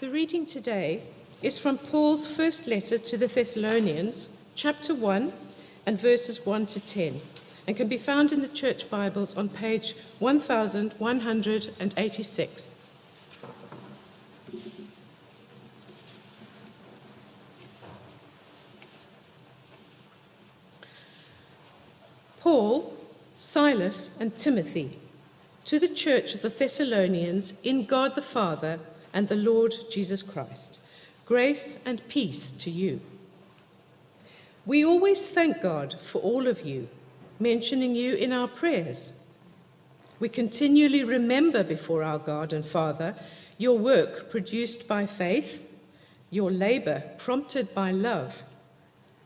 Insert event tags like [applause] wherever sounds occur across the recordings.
The reading today is from Paul's first letter to the Thessalonians, chapter 1, and verses 1 to 10, and can be found in the Church Bibles on page 1186. Paul, Silas, and Timothy, to the church of the Thessalonians in God the Father and the Lord Jesus Christ, grace and peace to you. We always thank God for all of you, mentioning you in our prayers. We continually remember before our God and Father your work produced by faith, your labor prompted by love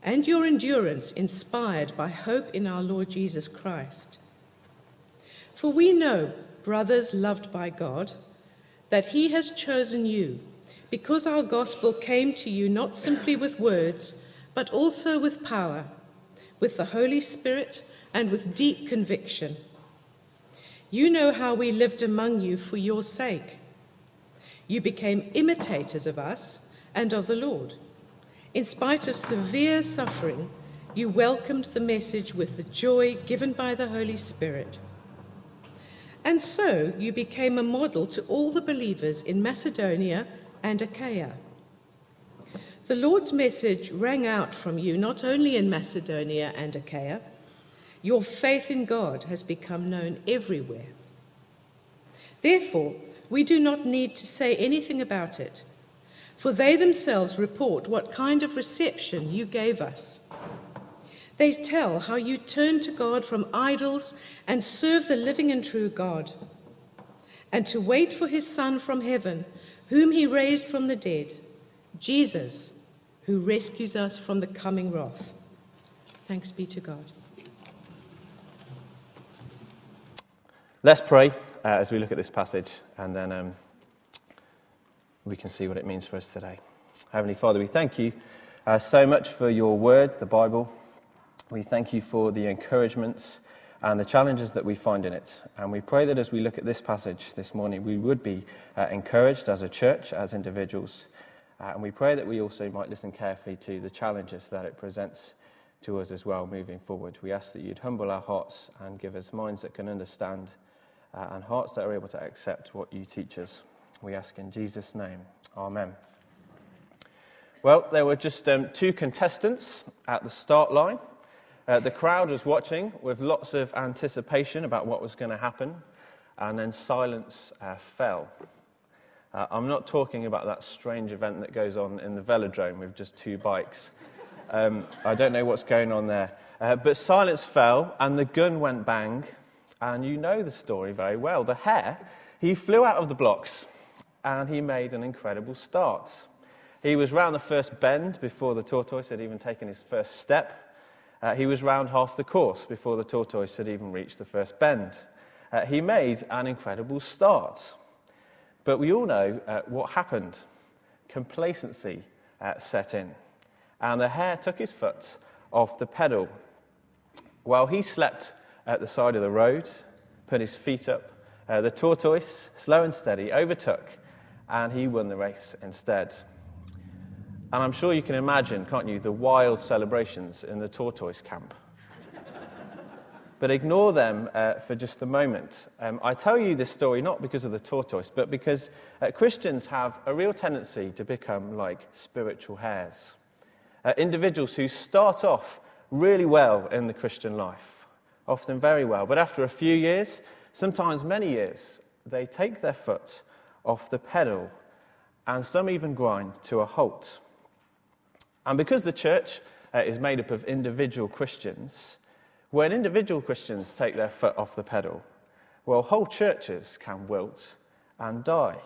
and your endurance inspired by hope in our Lord Jesus Christ. For we know, brothers loved by God, that He has chosen you, because our gospel came to you not simply with words, but also with power, with the Holy Spirit, and with deep conviction. You know how we lived among you for your sake. You became imitators of us and of the Lord. In spite of severe suffering, you welcomed the message with the joy given by the Holy Spirit. And so you became a model to all the believers in Macedonia and Achaia. The Lord's message rang out from you not only in Macedonia and Achaia, your faith in God has become known everywhere. Therefore, we do not need to say anything about it for they themselves report what kind of reception you gave us. They tell how you turned to God from idols and serve the living and true God, and to wait for his Son from heaven, whom he raised from the dead, Jesus, who rescues us from the coming wrath. Thanks be to God. Let's pray uh, as we look at this passage, and then. Um we can see what it means for us today. Heavenly Father, we thank you uh, so much for your word, the Bible. We thank you for the encouragements and the challenges that we find in it. And we pray that as we look at this passage this morning, we would be uh, encouraged as a church, as individuals. Uh, and we pray that we also might listen carefully to the challenges that it presents to us as well moving forward. We ask that you'd humble our hearts and give us minds that can understand uh, and hearts that are able to accept what you teach us. We ask in Jesus' name. Amen. Well, there were just um, two contestants at the start line. Uh, the crowd was watching with lots of anticipation about what was going to happen, and then silence uh, fell. Uh, I'm not talking about that strange event that goes on in the velodrome with just two bikes. Um, I don't know what's going on there. Uh, but silence fell, and the gun went bang, and you know the story very well. The hare, he flew out of the blocks and he made an incredible start. He was round the first bend before the tortoise had even taken his first step. Uh, he was round half the course before the tortoise had even reached the first bend. Uh, he made an incredible start. But we all know uh, what happened. Complacency uh, set in, and the hare took his foot off the pedal. While he slept at the side of the road, put his feet up, uh, the tortoise, slow and steady, overtook and he won the race instead. And I'm sure you can imagine, can't you, the wild celebrations in the tortoise camp. but ignore them uh, for just a moment. Um, I tell you this story not because of the tortoise, but because uh, Christians have a real tendency to become like spiritual hares. Uh, individuals who start off really well in the Christian life, often very well, but after a few years, sometimes many years, they take their foot off the pedal, and some even grind to a halt. And because the church uh, is made up of individual Christians, when individual Christians take their foot off the pedal, well, whole churches can wilt and die.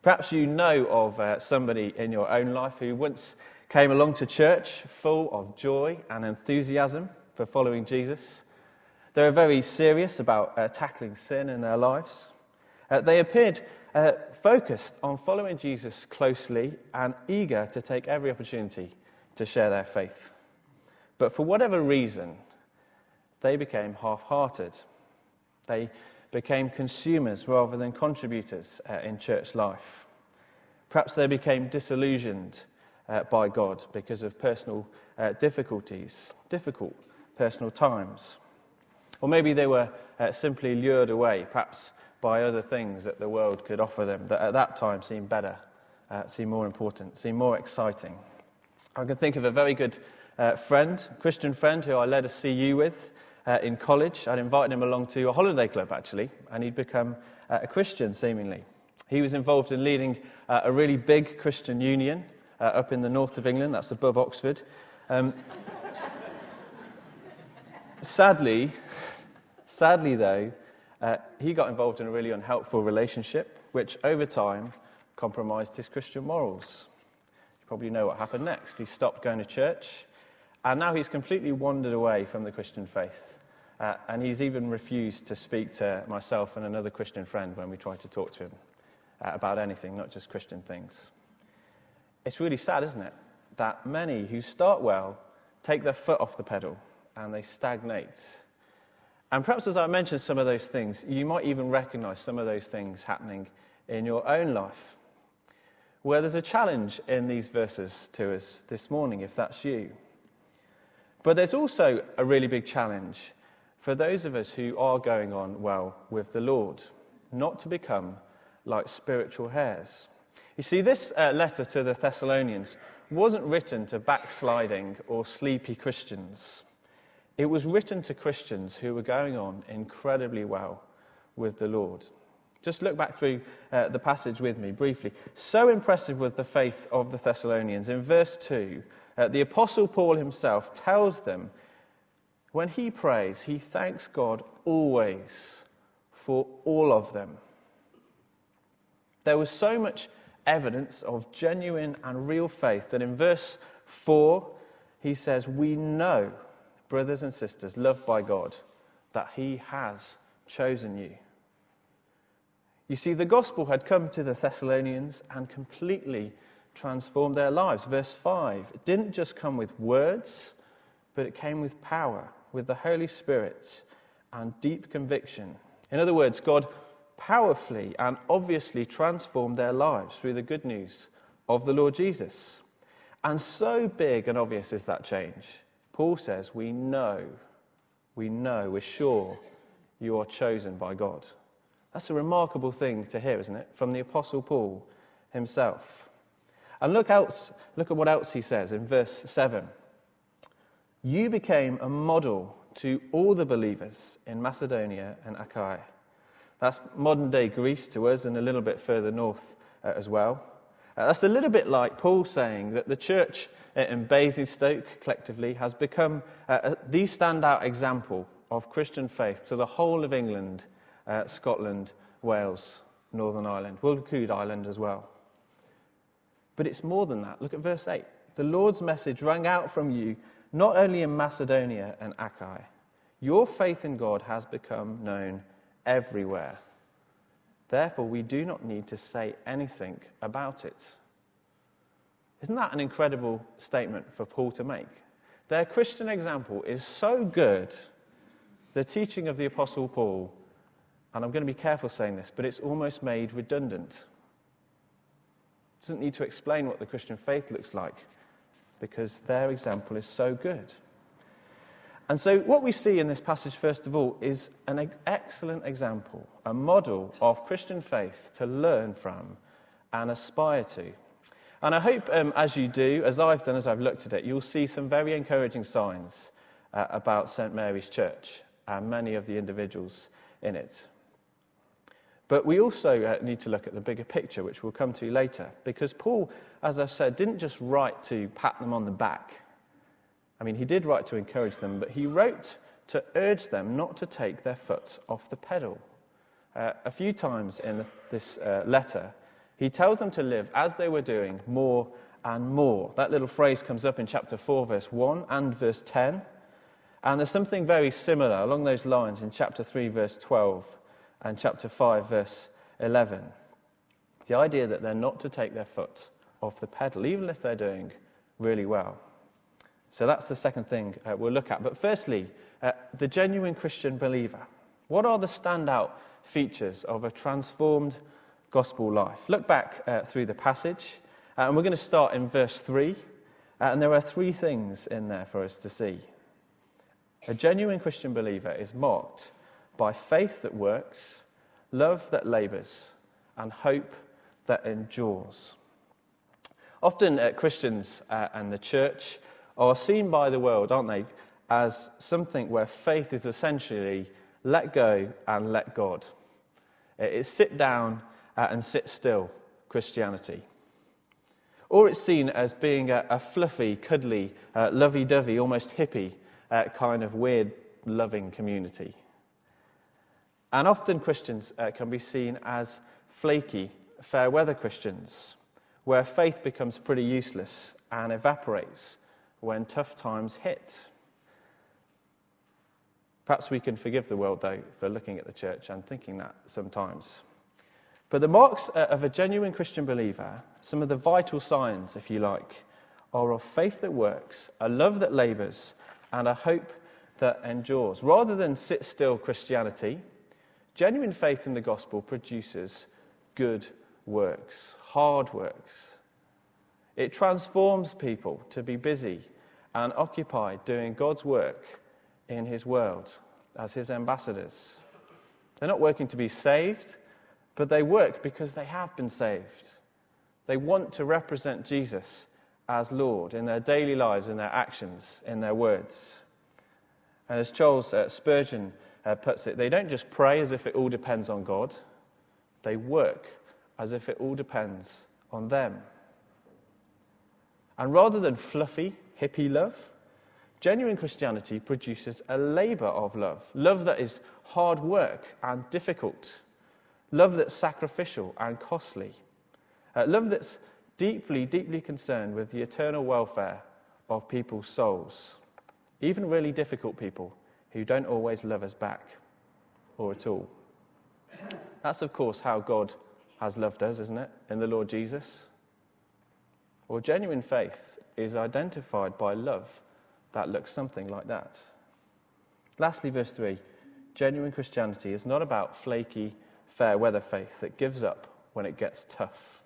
Perhaps you know of uh, somebody in your own life who once came along to church full of joy and enthusiasm for following Jesus. They were very serious about uh, tackling sin in their lives. Uh, they appeared uh, focused on following Jesus closely and eager to take every opportunity to share their faith. But for whatever reason, they became half hearted. They became consumers rather than contributors uh, in church life. Perhaps they became disillusioned uh, by God because of personal uh, difficulties, difficult personal times. Or maybe they were uh, simply lured away, perhaps by other things that the world could offer them that at that time seemed better, uh, seemed more important, seemed more exciting. I can think of a very good uh, friend, Christian friend, who I led a CU with uh, in college. I'd invited him along to a holiday club, actually, and he'd become uh, a Christian, seemingly. He was involved in leading uh, a really big Christian union uh, up in the north of England, that's above Oxford. Um, [laughs] sadly, sadly, though, uh, he got involved in a really unhelpful relationship, which over time compromised his Christian morals. You probably know what happened next. He stopped going to church, and now he's completely wandered away from the Christian faith. Uh, and he's even refused to speak to myself and another Christian friend when we try to talk to him uh, about anything, not just Christian things. It's really sad, isn't it? That many who start well take their foot off the pedal and they stagnate. And perhaps as I mentioned some of those things, you might even recognize some of those things happening in your own life. Where there's a challenge in these verses to us this morning, if that's you. But there's also a really big challenge for those of us who are going on well with the Lord, not to become like spiritual hares. You see, this uh, letter to the Thessalonians wasn't written to backsliding or sleepy Christians. It was written to Christians who were going on incredibly well with the Lord. Just look back through uh, the passage with me briefly. So impressive was the faith of the Thessalonians. In verse 2, uh, the Apostle Paul himself tells them when he prays, he thanks God always for all of them. There was so much evidence of genuine and real faith that in verse 4 he says, We know, brothers and sisters, loved by God, that he has chosen you. You see, the gospel had come to the Thessalonians and completely transformed their lives. Verse 5 it didn't just come with words, but it came with power, with the Holy Spirit and deep conviction. In other words, God powerfully and obviously transformed their lives through the good news of the Lord Jesus. And so big and obvious is that change. Paul says, We know, we know, we're sure you are chosen by God. That's a remarkable thing to hear, isn't it? From the Apostle Paul himself. And look, else, look at what else he says in verse 7. You became a model to all the believers in Macedonia and Achaia. That's modern day Greece to us and a little bit further north uh, as well. Uh, that's a little bit like Paul saying that the church in Basingstoke collectively has become uh, the standout example of Christian faith to the whole of England, uh, Scotland, Wales, Northern Ireland. We'll include Ireland as well. But it's more than that. Look at verse 8. The Lord's message rang out from you not only in Macedonia and Achaia. Your faith in God has become known everywhere. Therefore, we do not need to say anything about it. Isn't that an incredible statement for Paul to make? Their Christian example is so good, the teaching of the Apostle Paul, and I'm going to be careful saying this, but it's almost made redundant. Doesn't need to explain what the Christian faith looks like because their example is so good. And so, what we see in this passage, first of all, is an excellent example, a model of Christian faith to learn from and aspire to. And I hope um, as you do, as I've done, as I've looked at it, you'll see some very encouraging signs uh, about St. Mary's Church and many of the individuals in it. But we also uh, need to look at the bigger picture, which we'll come to later, because Paul, as I've said, didn't just write to pat them on the back I mean, he did write to encourage them, but he wrote to urge them not to take their foot off the pedal. Uh, a few times in this uh, letter, he tells them to live as they were doing more and more. That little phrase comes up in chapter 4, verse 1 and verse 10. And there's something very similar along those lines in chapter 3, verse 12 and chapter 5, verse 11. The idea that they're not to take their foot off the pedal, even if they're doing really well. So that's the second thing uh, we'll look at. But firstly, uh, the genuine Christian believer. What are the standout features of a transformed gospel life. Look back uh, through the passage, uh, and we're going to start in verse 3. Uh, and there are three things in there for us to see. A genuine Christian believer is marked by faith that works, love that labours, and hope that endures. Often, uh, Christians and the church are seen by the world, aren't they, as something where faith is essentially let go and let God. It's sit down uh, and sit still Christianity. Or it's seen as being a, a fluffy, cuddly, uh, lovey dovey, almost hippie uh, kind of weird, loving community. And often Christians uh, can be seen as flaky, fair weather Christians, where faith becomes pretty useless and evaporates when tough times hit. Perhaps we can forgive the world, though, for looking at the church and thinking that sometimes. But the marks of a genuine Christian believer, some of the vital signs, if you like, are of faith that works, a love that labours, and a hope that endures. Rather than sit still Christianity, genuine faith in the gospel produces good works, hard works. It transforms people to be busy and occupied doing God's work in his world as his ambassadors. They're not working to be saved, but they work because they have been saved. They want to represent Jesus as Lord in their daily lives, in their actions, in their words. And as Charles uh, Spurgeon uh, puts it, they don't just pray as if it all depends on God, they work as if it all depends on them. And rather than fluffy, hippie love, Genuine Christianity produces a labour of love, love that is hard work and difficult, love that's sacrificial and costly, uh, love that's deeply, deeply concerned with the eternal welfare of people's souls, even really difficult people who don't always love us back or at all. That's, of course, how God has loved us, isn't it, in the Lord Jesus? Well, genuine faith is identified by love that looks something like that. Lastly, verse 3 genuine Christianity is not about flaky, fair weather faith that gives up when it gets tough.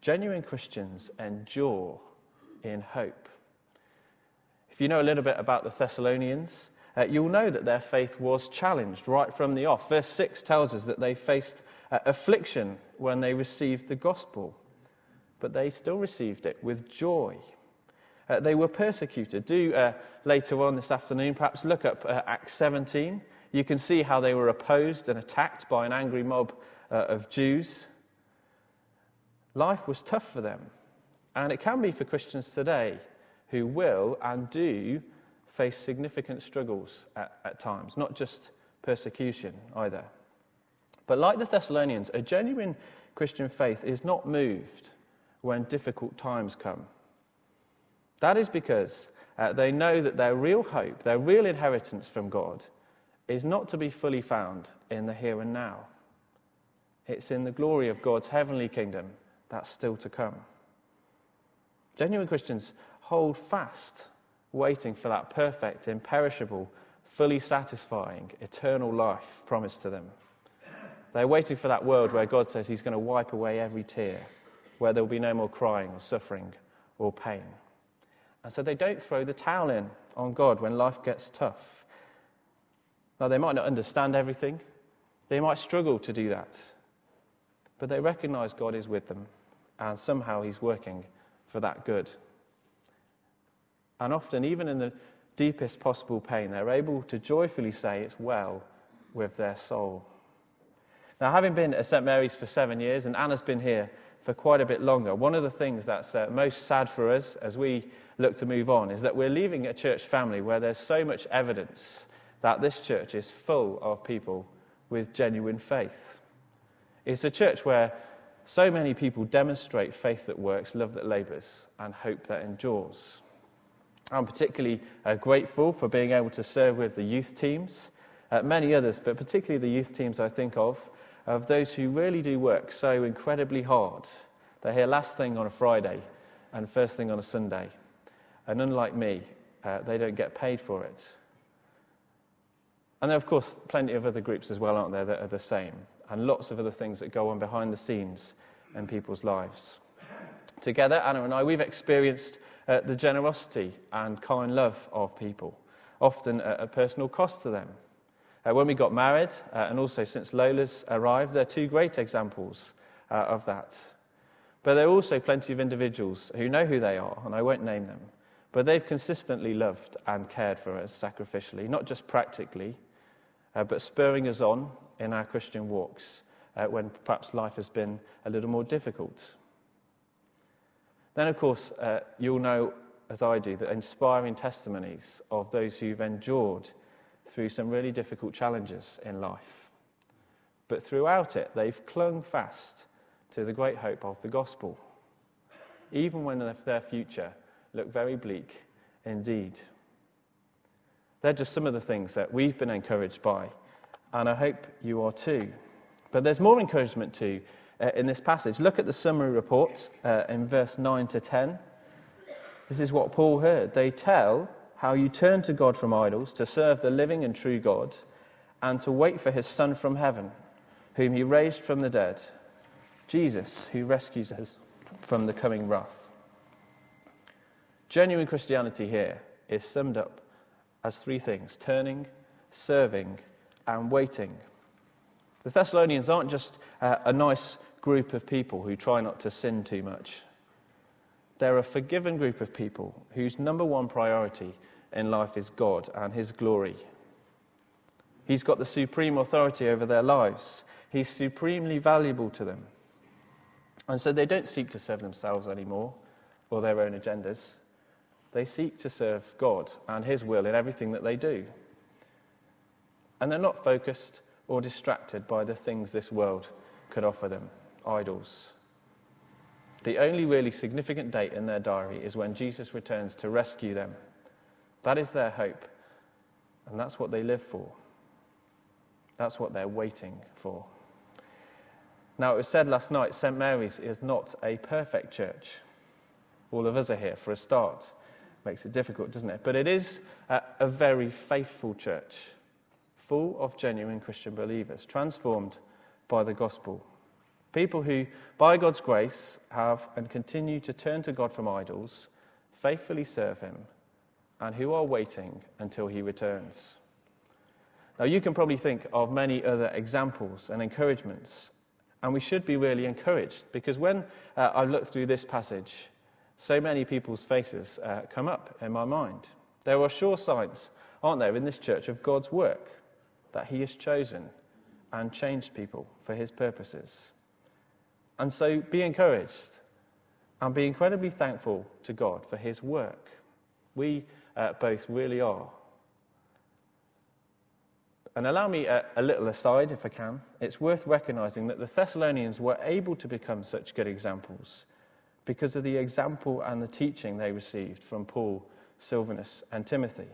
Genuine Christians endure in hope. If you know a little bit about the Thessalonians, uh, you'll know that their faith was challenged right from the off. Verse 6 tells us that they faced uh, affliction when they received the gospel, but they still received it with joy. Uh, they were persecuted. Do uh, later on this afternoon, perhaps look up uh, Acts 17. You can see how they were opposed and attacked by an angry mob uh, of Jews. Life was tough for them. And it can be for Christians today who will and do face significant struggles at, at times, not just persecution either. But like the Thessalonians, a genuine Christian faith is not moved when difficult times come. That is because uh, they know that their real hope, their real inheritance from God, is not to be fully found in the here and now. It's in the glory of God's heavenly kingdom that's still to come. Genuine Christians hold fast, waiting for that perfect, imperishable, fully satisfying, eternal life promised to them. They're waiting for that world where God says He's going to wipe away every tear, where there will be no more crying or suffering or pain. And so they don't throw the towel in on God when life gets tough. Now, they might not understand everything, they might struggle to do that. But they recognize God is with them, and somehow He's working for that good. And often, even in the deepest possible pain, they're able to joyfully say it's well with their soul. Now, having been at St. Mary's for seven years, and Anna's been here for quite a bit longer, one of the things that's uh, most sad for us as we look to move on is that we're leaving a church family where there's so much evidence that this church is full of people with genuine faith. It's a church where so many people demonstrate faith that works, love that labours, and hope that endures. I'm particularly uh, grateful for being able to serve with the youth teams, uh, many others, but particularly the youth teams I think of, of those who really do work so incredibly hard. They're here last thing on a Friday and first thing on a Sunday. And unlike me, uh, they don't get paid for it. And there are, of course, plenty of other groups as well, aren't there, that are the same. and lots of other things that go on behind the scenes in people's lives. Together, Anna and I, we've experienced uh, the generosity and kind love of people, often at a personal cost to them. Uh, when we got married, uh, and also since Lola's arrived, they're two great examples uh, of that. But there are also plenty of individuals who know who they are, and I won't name them, but they've consistently loved and cared for us sacrificially, not just practically, uh, but spurring us on in our Christian walks uh, when perhaps life has been a little more difficult. Then, of course, uh, you'll know, as I do, the inspiring testimonies of those who've endured through some really difficult challenges in life. But throughout it, they've clung fast to the great hope of the gospel, even when their future looked very bleak indeed. They're just some of the things that we've been encouraged by, and I hope you are too. But there's more encouragement too uh, in this passage. Look at the summary report uh, in verse 9 to 10. This is what Paul heard. They tell how you turn to God from idols to serve the living and true God and to wait for his Son from heaven, whom he raised from the dead, Jesus, who rescues us from the coming wrath. Genuine Christianity here is summed up as three things turning, serving, and waiting. The Thessalonians aren't just uh, a nice group of people who try not to sin too much. They're a forgiven group of people whose number one priority in life is God and His glory. He's got the supreme authority over their lives, He's supremely valuable to them. And so they don't seek to serve themselves anymore or their own agendas. They seek to serve God and His will in everything that they do. And they're not focused or distracted by the things this world could offer them idols. The only really significant date in their diary is when Jesus returns to rescue them. That is their hope, and that's what they live for. That's what they're waiting for. Now, it was said last night St. Mary's is not a perfect church. All of us are here for a start. Makes it difficult, doesn't it? But it is a, very faithful church, full of genuine Christian believers, transformed by the gospel. People who, by God's grace, have and continue to turn to God from idols, faithfully serve Him, and who are waiting until He returns. Now, you can probably think of many other examples and encouragements, and we should be really encouraged because when uh, I look through this passage, so many people's faces uh, come up in my mind. There are sure signs, aren't there, in this church of God's work that He has chosen and changed people for His purposes. And so be encouraged and be incredibly thankful to God for his work. We both really are. And allow me a, a, little aside, if I can. It's worth recognizing that the Thessalonians were able to become such good examples because of the example and the teaching they received from Paul, Silvanus, and Timothy.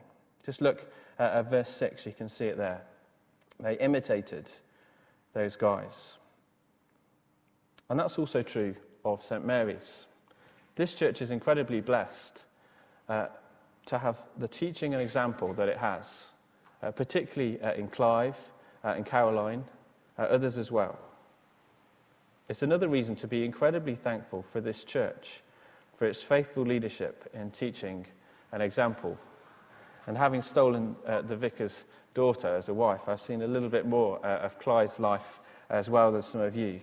Just look at verse 6, you can see it there. They imitated those guys. And that's also true of St. Mary's. This church is incredibly blessed uh, to have the teaching and example that it has, uh, particularly uh, in Clive and uh, Caroline, uh, others as well. It's another reason to be incredibly thankful for this church, for its faithful leadership in teaching and example. And having stolen uh, the vicar's daughter as a wife, I've seen a little bit more of Clive's life as well as some of you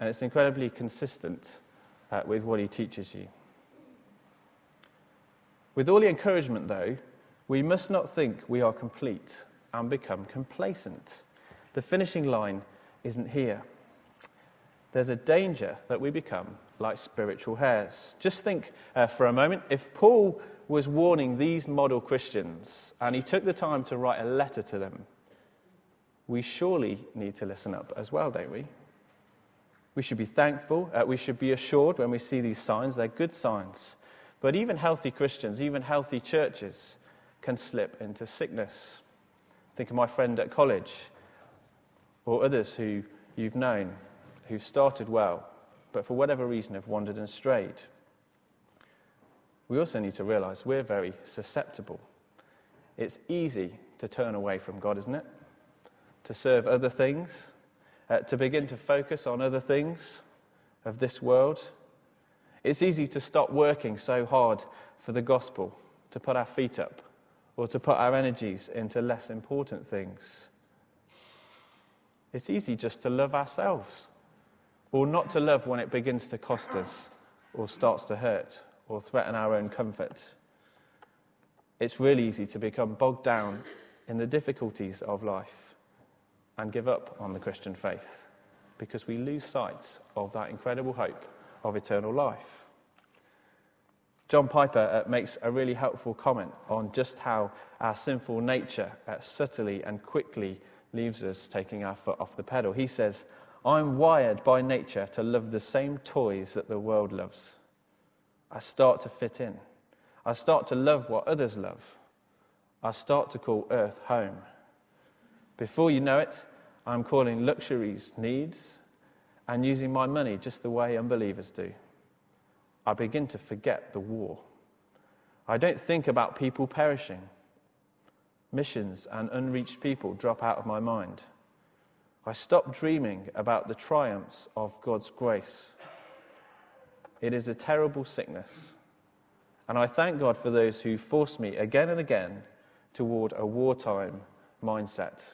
and it's incredibly consistent with what he teaches you. With all the encouragement, though, we must not think we are complete and become complacent. The finishing line isn't here. There's a danger that we become like spiritual hares. Just think uh, for a moment if Paul was warning these model Christians and he took the time to write a letter to them, we surely need to listen up as well, don't we? We should be thankful. Uh, we should be assured when we see these signs. They're good signs. But even healthy Christians, even healthy churches, can slip into sickness. Think of my friend at college or others who you've known who've started well, but for whatever reason have wandered and strayed. We also need to realize we're very susceptible. It's easy to turn away from God, isn't it? To serve other things, uh, to begin to focus on other things of this world. It's easy to stop working so hard for the gospel, to put our feet up, or to put our energies into less important things. It's easy just to love ourselves, or not to love when it begins to cost us, or starts to hurt, or threaten our own comfort. It's really easy to become bogged down in the difficulties of life and give up on the Christian faith because we lose sight of that incredible hope of eternal life. John Piper uh, makes a really helpful comment on just how our sinful nature uh, subtly and quickly leaves us taking our foot off the pedal. He says, I'm wired by nature to love the same toys that the world loves. I start to fit in. I start to love what others love. I start to call earth home. Before you know it, I'm calling luxuries needs and using my money just the way unbelievers do. I begin to forget the war. I don't think about people perishing. Missions and unreached people drop out of my mind. I stop dreaming about the triumphs of God's grace. It is a terrible sickness. And I thank God for those who force me again and again toward a wartime mindset.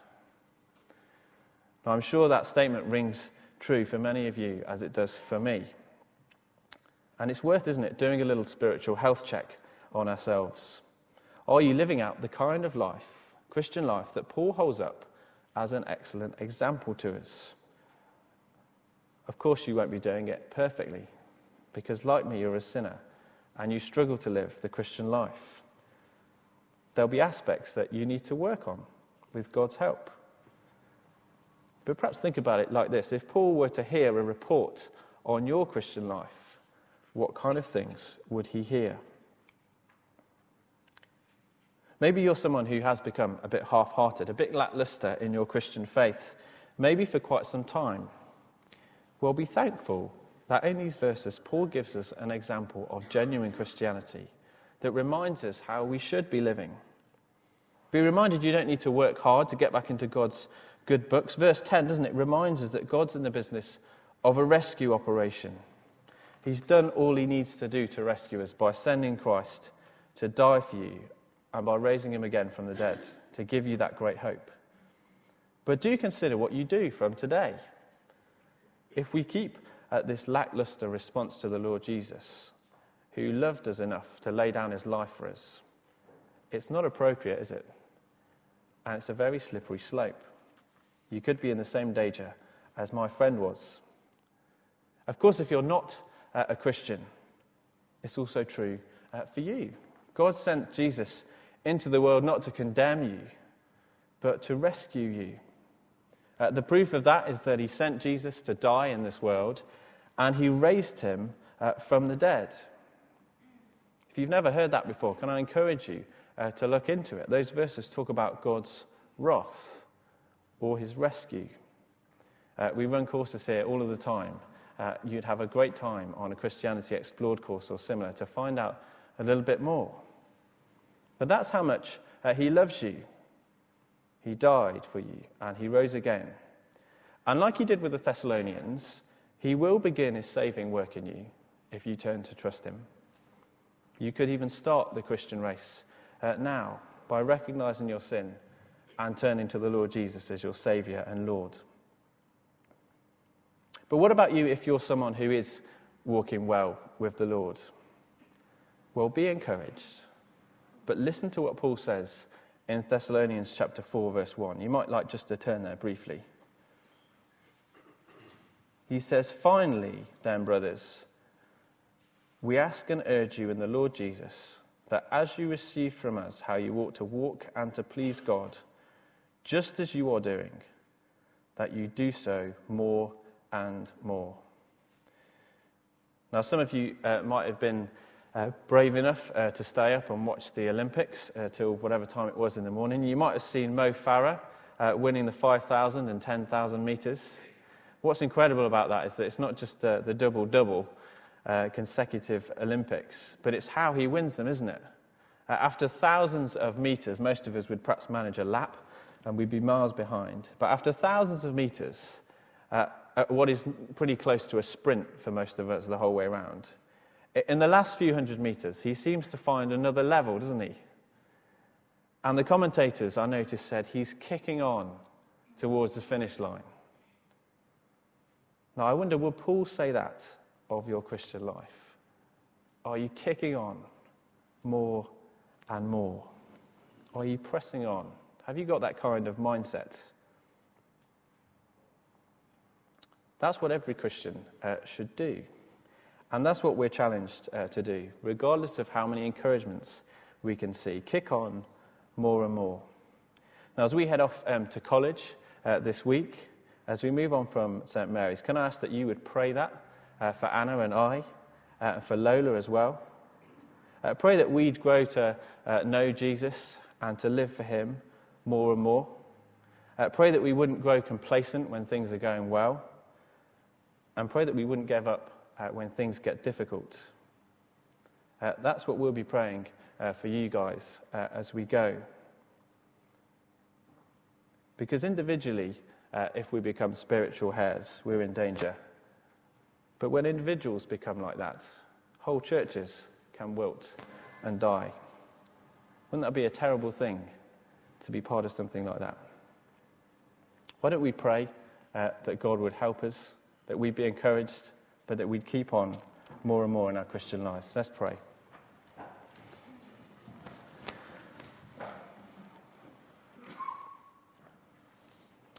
Now, I'm sure that statement rings true for many of you as it does for me. And it's worth, isn't it, doing a little spiritual health check on ourselves. Are you living out the kind of life, Christian life, that Paul holds up as an excellent example to us? Of course, you won't be doing it perfectly, because like me, you're a sinner and you struggle to live the Christian life. There'll be aspects that you need to work on with God's help. But perhaps think about it like this if Paul were to hear a report on your Christian life, what kind of things would he hear? Maybe you're someone who has become a bit half hearted, a bit lackluster in your Christian faith, maybe for quite some time. Well, be thankful that in these verses, Paul gives us an example of genuine Christianity that reminds us how we should be living. Be reminded you don't need to work hard to get back into God's good books. Verse 10, doesn't it, reminds us that God's in the business of a rescue operation. He's done all he needs to do to rescue us by sending Christ to die for you and by raising him again from the dead to give you that great hope. But do consider what you do from today. If we keep at this lackluster response to the Lord Jesus, who loved us enough to lay down his life for us, it's not appropriate, is it? And it's a very slippery slope. You could be in the same danger as my friend was. Of course, if you're not uh, a Christian, it's also true uh, for you. God sent Jesus into the world not to condemn you, but to rescue you. Uh, the proof of that is that he sent Jesus to die in this world and he raised him uh, from the dead. If you've never heard that before, can I encourage you uh, to look into it? Those verses talk about God's wrath or his rescue. Uh, we run courses here all of the time. Uh, you'd have a great time on a Christianity Explored course or similar to find out a little bit more. But that's how much uh, he loves you. He died for you and he rose again. And like he did with the Thessalonians, he will begin his saving work in you if you turn to trust him. You could even start the Christian race uh, now by recognizing your sin and turning to the Lord Jesus as your Savior and Lord. But what about you if you're someone who is walking well with the Lord? Well, be encouraged. But listen to what Paul says in Thessalonians chapter 4 verse 1. You might like just to turn there briefly. He says, "Finally, then, brothers, we ask and urge you in the Lord Jesus that as you received from us how you ought to walk and to please God, just as you are doing, that you do so more and more. Now, some of you uh, might have been uh, brave enough uh, to stay up and watch the Olympics uh, till whatever time it was in the morning. You might have seen Mo Farah uh, winning the 5,000 and 10,000 metres. What's incredible about that is that it's not just uh, the double double consecutive Olympics, but it's how he wins them, isn't it? after thousands of metres, most of us would perhaps manage a lap and we'd be miles behind. But after thousands of meters, uh, at what is pretty close to a sprint for most of us the whole way around. In the last few hundred meters, he seems to find another level, doesn't he? And the commentators, I noticed, said he's kicking on towards the finish line. Now, I wonder, will Paul say that of your Christian life? Are you kicking on more and more? Are you pressing on? Have you got that kind of mindset? That's what every Christian uh, should do. And that's what we're challenged uh, to do, regardless of how many encouragements we can see. Kick on more and more. Now, as we head off um, to college uh, this week, as we move on from St. Mary's, can I ask that you would pray that uh, for Anna and I, uh, and for Lola as well? Uh, pray that we'd grow to know Jesus and to live for Him more and more. Uh, pray that we wouldn't grow complacent when things are going well. And pray that we wouldn't give up when things get difficult. that's what we'll be praying for you guys as we go. Because individually, uh, if we become spiritual hares, we're in danger. But when individuals become like that, whole churches can wilt and die. Wouldn't that be a terrible thing to be part of something like that? Why don't we pray uh, that God would help us, that we'd be encouraged, but that we'd keep on more and more in our Christian lives? Let's pray.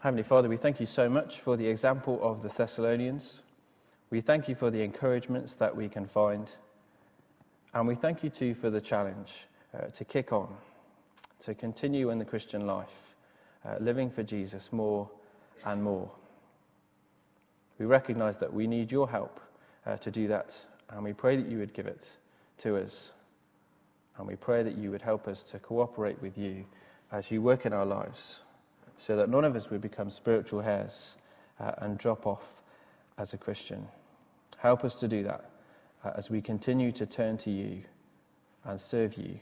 Heavenly Father, we thank you so much for the example of the Thessalonians. We thank you for the encouragements that we can find. And we thank you too for the challenge uh, to kick on, to continue in the Christian life, uh, living for Jesus more and more. We recognize that we need your help uh, to do that, and we pray that you would give it to us. And we pray that you would help us to cooperate with you as you work in our lives so that none of us would become spiritual hares uh, and drop off as a Christian. Help us to do that uh, as we continue to turn to you and serve you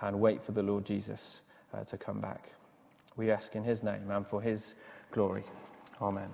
and wait for the Lord Jesus uh, to come back. We ask in his name and for his glory. Amen.